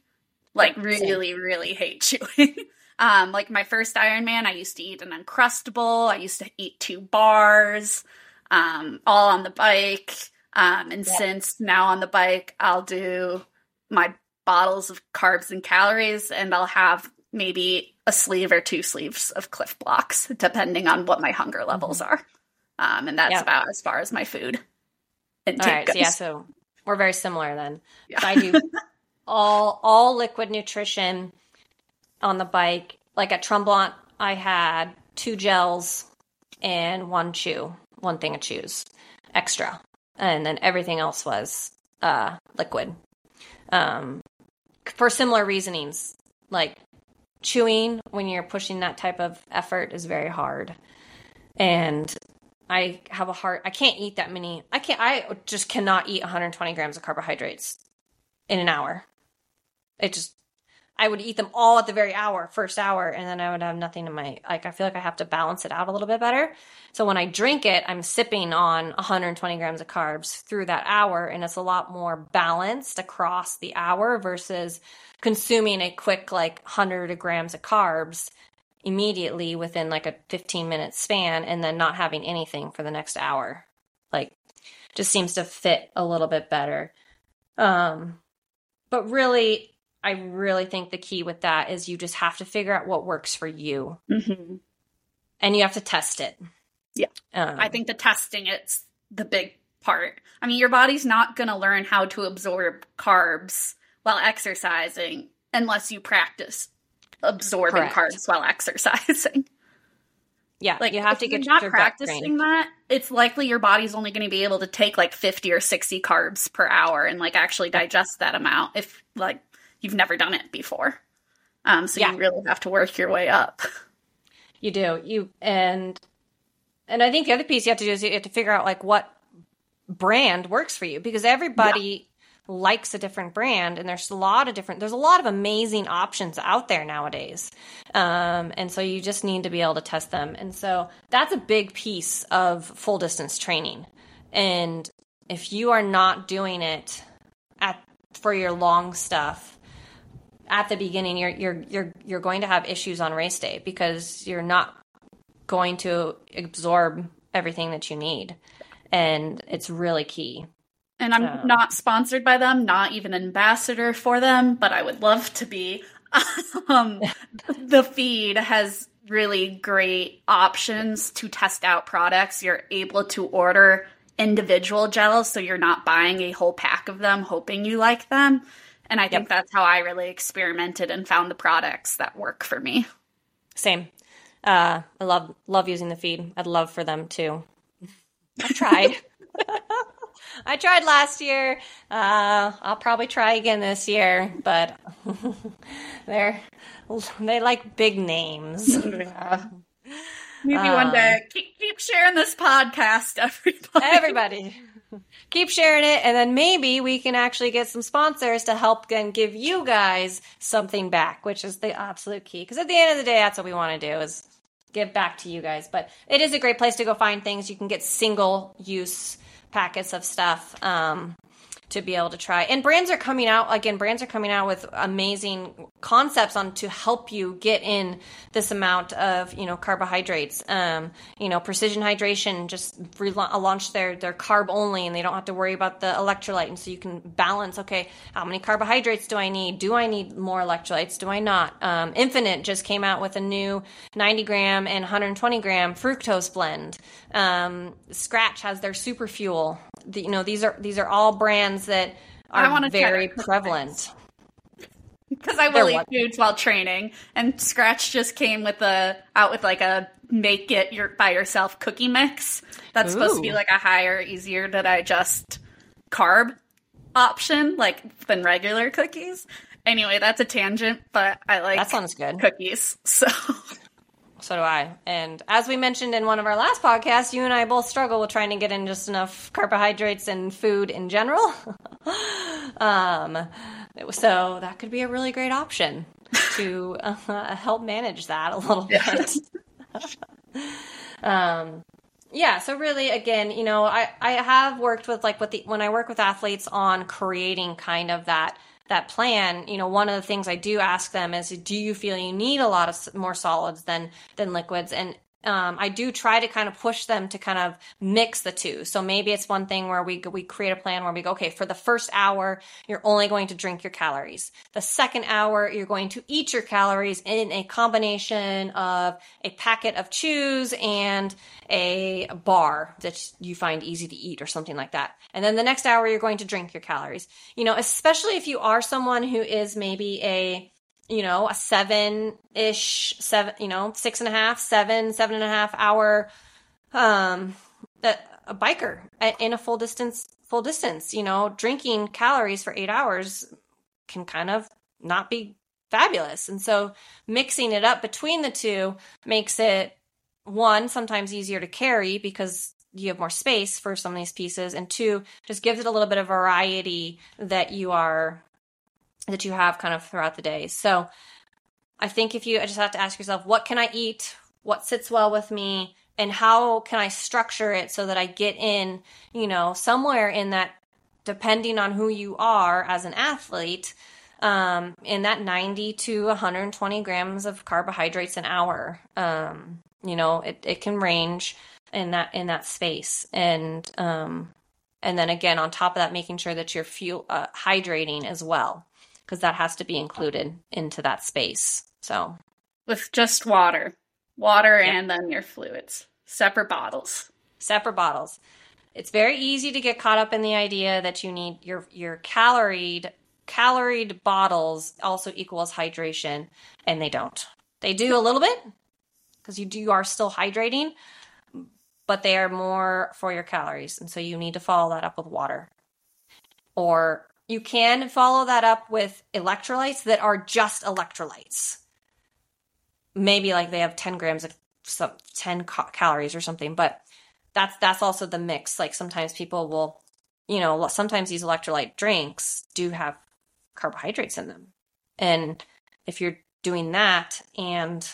[SPEAKER 2] Like really, really hate [laughs] chewing. um, like my first Ironman, I used to eat an Uncrustable. I used to eat two bars, um, all on the bike. Um, and yep. since now on the bike, I'll do my bottles of carbs and calories, and I'll have maybe a sleeve or two sleeves of Clif Bloks, depending on what my hunger levels mm-hmm. are. Um, and that's yep. about as far as my food
[SPEAKER 1] intake all right, goes. So yeah, so we're very similar then. Yeah. I do [laughs] all all liquid nutrition on the bike. Like at Tremblant, I had two gels and one chew, one thing of chews extra, and then everything else was uh, liquid. Um, for similar reasonings, like chewing when you're pushing that type of effort is very hard, and I have a heart. I can't eat that many. I can't. I just cannot eat 120 grams of carbohydrates in an hour. It just. I would eat them all at the very hour, first hour, and then I would have nothing in my like. I feel like I have to balance it out a little bit better. So when I drink it, I'm sipping on 120 grams of carbs through that hour, and it's a lot more balanced across the hour versus consuming a quick like 100 grams of carbs immediately within like a 15 minute span and then not having anything for the next hour like just seems to fit a little bit better um but really i really think the key with that is you just have to figure out what works for you mm-hmm. and you have to test it
[SPEAKER 2] yeah um, i think the testing it's the big part i mean your body's not going to learn how to absorb carbs while exercising unless you practice absorbing Correct. carbs while [laughs] exercising.
[SPEAKER 1] Yeah, like you have to get you're
[SPEAKER 2] not practicing that. It's likely your body's only going to be able to take like fifty or sixty carbs per hour and like actually digest that amount if like you've never done it before. Um, so yeah. you really have to work your way up.
[SPEAKER 1] You do you and and I think the other piece you have to do is you have to figure out like what brand works for you because everybody likes a different brand and there's a lot of different there's a lot of amazing options out there nowadays um, and so you just need to be able to test them and so that's a big piece of full distance training and if you are not doing it at for your long stuff at the beginning you're you're you're you're going to have issues on race day because you're not going to absorb everything that you need and it's really key
[SPEAKER 2] and I'm so. not sponsored by them, not even ambassador for them, but I would love to be. [laughs] um, the feed has really great options to test out products. You're able to order individual gels, so you're not buying a whole pack of them hoping you like them. And I think yep. that's how I really experimented and found the products that work for me.
[SPEAKER 1] Same. Uh, I love love using the feed. I'd love for them to. I tried. [laughs] I tried last year. Uh, I'll probably try again this year, but [laughs] they're they like big names. [laughs] Yeah.
[SPEAKER 2] Maybe um, one day. Keep, keep sharing this podcast, everybody.
[SPEAKER 1] Everybody. Keep sharing it, and then maybe we can actually get some sponsors to help and give you guys something back, which is the absolute key. Because at the end of the day, that's what we want to do is give back to you guys. But it is a great place to go find things. You can get single use packets of stuff. Um, to be able to try. And brands are coming out again. Brands are coming out with amazing concepts on to help you get in this amount of you know carbohydrates. Um, you know, Precision Hydration just re- launched their their carb only, and they don't have to worry about the electrolyte, and so you can balance. Okay, how many carbohydrates do I need? Do I need more electrolytes? Do I not? Um, Infinite just came out with a new 90 gram and 120 gram fructose blend. Um, Skratch has their super fuel. The, you know, these are these are all brands that are very prevalent.
[SPEAKER 2] Because I will eat foods while training, and Skratch just came with a out with like a make it your by yourself cookie mix. That's Ooh. supposed to be like a higher, easier to digest carb option, like than regular cookies. Anyway, that's a tangent, but I like
[SPEAKER 1] that sounds good.
[SPEAKER 2] Cookies, [laughs] so
[SPEAKER 1] so do I. And as we mentioned in one of our last podcasts, you and I both struggle with trying to get in just enough carbohydrates and food in general. [laughs] um, so that could be a really great option to [laughs] uh, help manage that a little bit. [laughs] um, yeah. So really, again, you know, I I have worked with like with the when I work with athletes on creating kind of that that plan, you know, one of the things I do ask them is, do you feel you need a lot of more solids than than liquids? And um, I do try to kind of push them to kind of mix the two. So maybe it's one thing where we we create a plan where we go, okay, for the first hour, you're only going to drink your calories. The second hour, you're going to eat your calories in a combination of a packet of chews and a bar that you find easy to eat or something like that. And then the next hour, you're going to drink your calories. You know, especially if you are someone who is maybe a you know, a seven ish, seven, you know, six and a half, seven, seven and a half hour, um, a, a biker in a full distance, full distance, you know, drinking calories for eight hours can kind of not be fabulous. And so mixing it up between the two makes it one, sometimes easier to carry because you have more space for some of these pieces and two just gives it a little bit of variety that you are that you have kind of throughout the day. So I think if you I just have to ask yourself, what can I eat? What sits well with me? And how can I structure it so that I get in, you know, somewhere in that, depending on who you are as an athlete, um, in that 90 to 120 grams of carbohydrates an hour. Um, you know, it, it can range in that in that space. And um, and then again on top of that, making sure that you're fuel uh, hydrating as well because that has to be included into that space. So,
[SPEAKER 2] with just water, water, and then your fluids, separate bottles.
[SPEAKER 1] Separate bottles. It's very easy to get caught up in the idea that you need your your caloried caloried bottles also equals hydration, and they don't. They do a little bit because you do you are still hydrating, but they are more for your calories, and so you need to follow that up with water or you can follow that up with electrolytes that are just electrolytes. Maybe like they have 10 grams of some 10 ca- calories or something, but that's that's also the mix. Like sometimes people will, you know, sometimes these electrolyte drinks do have carbohydrates in them. And if you're doing that and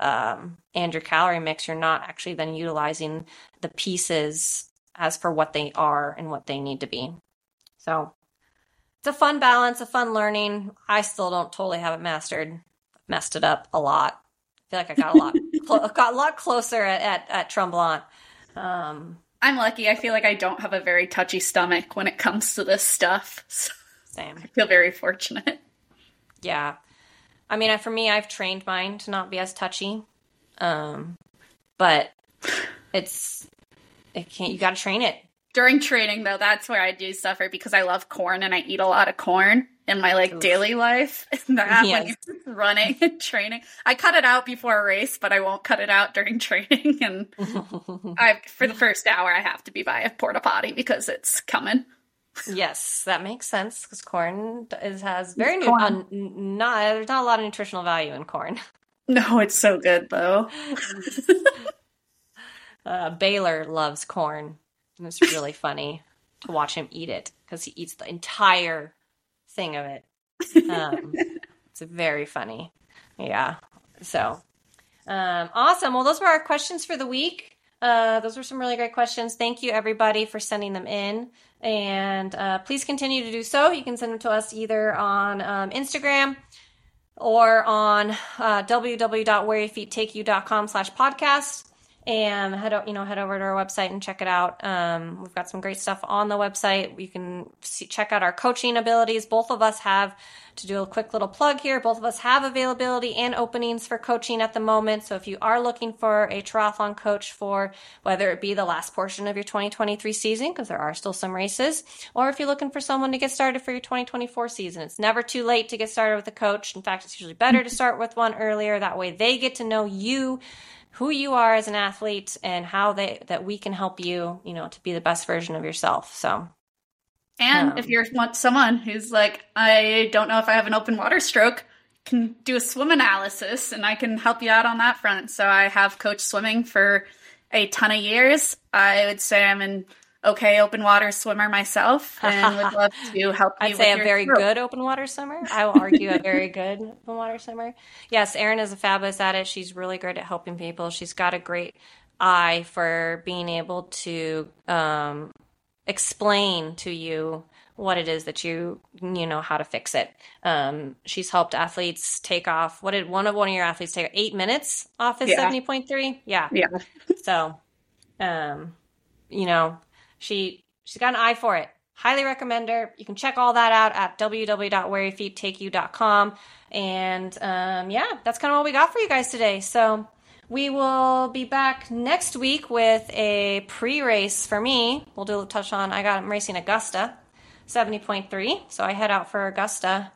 [SPEAKER 1] um, and your calorie mix, you're not actually then utilizing the pieces as for what they are and what they need to be. So it's a fun balance, a fun learning. I still don't totally have it mastered. Messed it up a lot. I feel like I got a lot [laughs] cl- got a lot closer at at, at Tremblant. Um,
[SPEAKER 2] I'm lucky. I feel like I don't have a very touchy stomach when it comes to this stuff. [laughs] So
[SPEAKER 1] Same.
[SPEAKER 2] I feel very fortunate.
[SPEAKER 1] Yeah. I mean, for me, I've trained mine to not be as touchy. Um, but it's it can't. You got to train it
[SPEAKER 2] during training though that's where i do suffer because i love corn and i eat a lot of corn in my like Oof. daily life. [laughs] That yes. when you're running and training i cut it out before a race but i won't cut it out during [laughs] training. And [laughs] i for the first hour i have to be by a porta potty because it's coming.
[SPEAKER 1] Yes that makes sense because corn is has very new, uh, not there's not a lot of nutritional value in corn.
[SPEAKER 2] No it's so good though.
[SPEAKER 1] Uh, baylor loves corn and it's really funny to watch him eat it because he eats the entire thing of it. Um, [laughs] it's very funny. Yeah. So um, awesome. Well, those were our questions for the week. Uh, those were some really great questions. Thank you, everybody, for sending them in. And uh, please continue to do so. You can send them to us either on um, Instagram or on uh, www.whereyourfeettakeyou.com slash podcast and head you know head over to our website and check it out. Um, we've got some great stuff on the website. You can see, check out our coaching abilities. Both of us have to do a quick little plug here. Both of us have availability and openings for coaching at the moment. So if you are looking for a triathlon coach for whether it be the last portion of your 2023 season, because there are still some races, or if you're looking for someone to get started for your 2024 season, it's never too late to get started with a coach. In fact, it's usually better to start with one earlier. That way they get to know you who you are as an athlete and how they that we can help you, you know, to be the best version of yourself. So
[SPEAKER 2] and um, if you're want someone who's like, I don't know if I have an open water stroke, can do a swim analysis and I can help you out on that front. So I have coached swimming for a ton of years. I would say I'm an okay open water swimmer myself [laughs] and would love to help
[SPEAKER 1] you. I'd say a very good open water swimmer. I will argue a very good open water swimmer. Yes, Erin is a fabulous at it. She's really great at helping people. She's got a great eye for being able to um, explain to you what it is that you you know how to fix it. Um, she's helped athletes take off. What did one of one of your athletes take eight minutes off his seventy point three? Yeah,
[SPEAKER 2] yeah.
[SPEAKER 1] so, um, you know, she she's got an eye for it. Highly recommend her. You can check all that out at www.whereyourfeettakeyou.com. And um, yeah, that's kind of all we got for you guys today. So we will be back next week with a pre-race for me. We'll do a touch on. I got I'm racing Augusta, seventy point three. So I head out for Augusta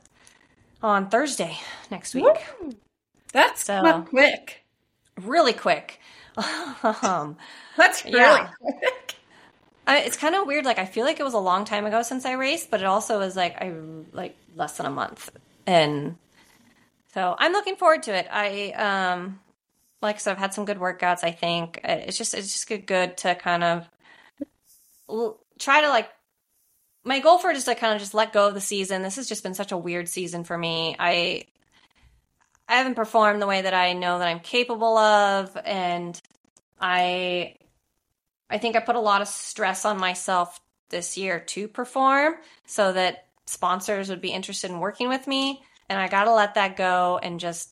[SPEAKER 1] on Thursday next week. Woo!
[SPEAKER 2] That's so, quick.
[SPEAKER 1] Really quick. [laughs]
[SPEAKER 2] um, That's really yeah. quick.
[SPEAKER 1] I, it's kind of weird. Like I feel like it was a long time ago since I raced, but it also was like I like less than a month, and so I'm looking forward to it. I um like I said, I've had some good workouts. I think uh, it's just it's just good to kind of try to like. My goal for it is to kind of just let go of the season. This has just been such a weird season for me. I I haven't performed the way that I know that I'm capable of, and I I think I put a lot of stress on myself this year to perform so that sponsors would be interested in working with me. And I got to let that go and just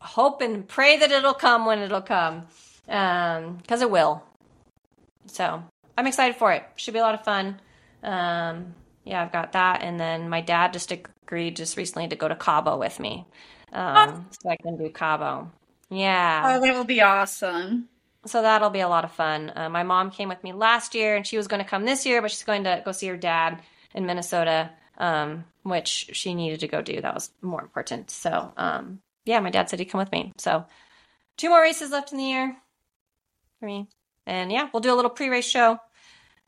[SPEAKER 1] hope and pray that it'll come when it'll come because um, it will. So I'm excited for it. Should be a lot of fun. Um, yeah, I've got that, and then my dad just agreed just recently to go to Cabo with me, um, so I can do Cabo. Yeah,
[SPEAKER 2] oh, that will be awesome.
[SPEAKER 1] So that'll be a lot of fun. Uh, my mom came with me last year, and she was going to come this year, but she's going to go see her dad in Minnesota, um, which she needed to go do. That was more important. So um, yeah, my dad said he'd come with me. So two more races left in the year for me. And yeah, we'll do a little pre-race show.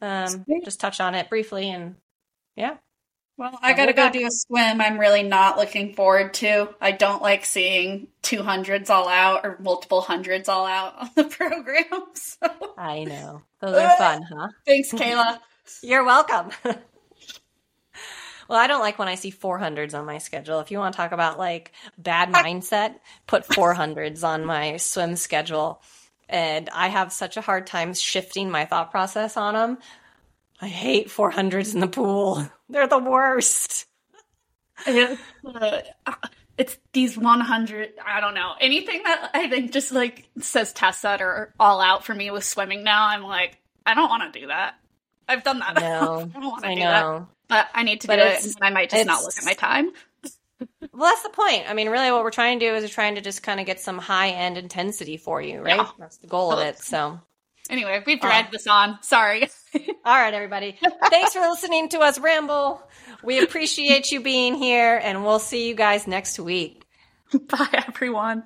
[SPEAKER 1] Um, just touch on it briefly and yeah.
[SPEAKER 2] Well, I got to go do a swim. I'm really not looking forward to. I don't like seeing 200s all out or multiple hundreds all out on the [laughs] program. [laughs] So.
[SPEAKER 1] I know. Those are fun, [laughs] huh?
[SPEAKER 2] Thanks, Kayla.
[SPEAKER 1] You're welcome. Well, I don't like when I see 400s on my schedule. If you want to talk about like bad mindset, put 400s on my swim schedule. And I have such a hard time shifting my thought process on them. I hate 400s in the pool. They're the worst.
[SPEAKER 2] Uh, it's these 100 i don't know anything that i think just like says test set or all out for me with swimming now i'm like i don't want to do that i've done that [laughs]
[SPEAKER 1] no, i don't want to do know. that
[SPEAKER 2] but I need to but do it, and I might just not look at my time. [laughs]
[SPEAKER 1] well, that's the point. I mean, really, what we're trying to do is we're trying to just kind of get some high end intensity for you, right? Yeah. That's the goal of it. So,
[SPEAKER 2] anyway, we've dragged this on. Sorry. [laughs]
[SPEAKER 1] all right, everybody. Thanks for listening to us ramble. We appreciate you being here, and we'll see you guys next week.
[SPEAKER 2] Bye, everyone.